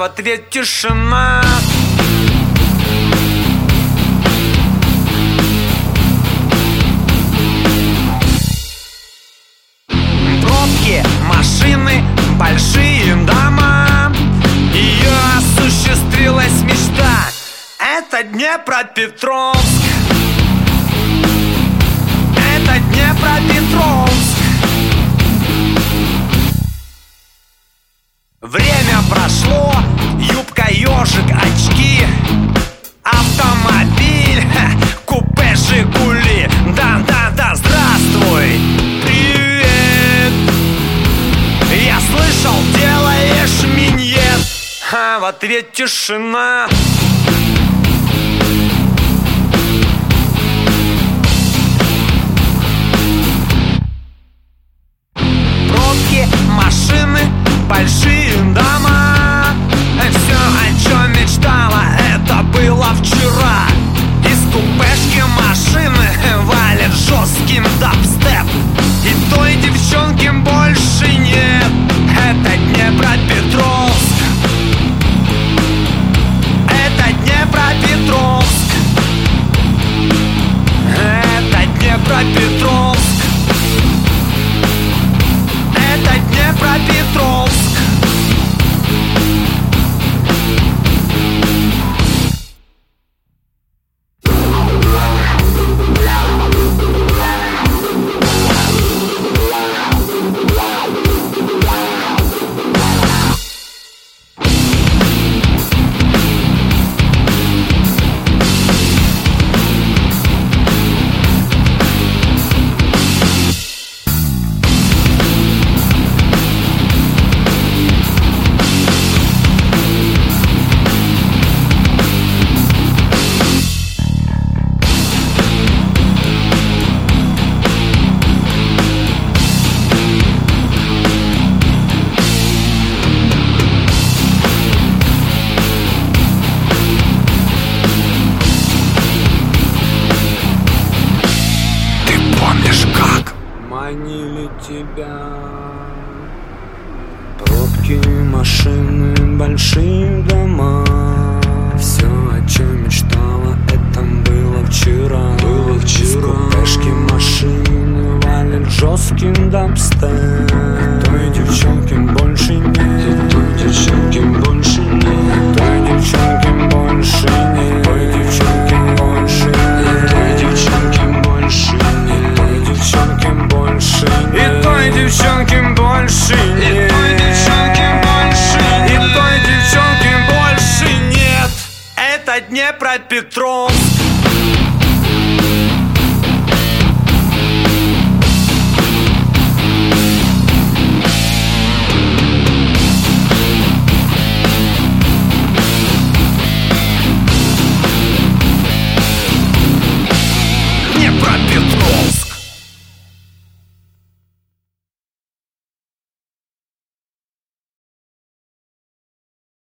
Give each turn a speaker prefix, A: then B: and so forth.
A: в ответ тишина Пробки, машины, большие дома. Ее осуществилась мечта. Это Днепропетровск. Это Днепропетровск. Время прошло, ежик, очки Автомобиль, ха, купе Жигули Да-да-да, здравствуй, привет. Я слышал, делаешь миньет. А в ответ тишина. Пробки,
B: Манили тебя. Пробки, машины, большие дома. Все, о чем мечтала, это было вчера. Было вчера. Купешки, машины валят жестким дабстеп
A: И той девчонки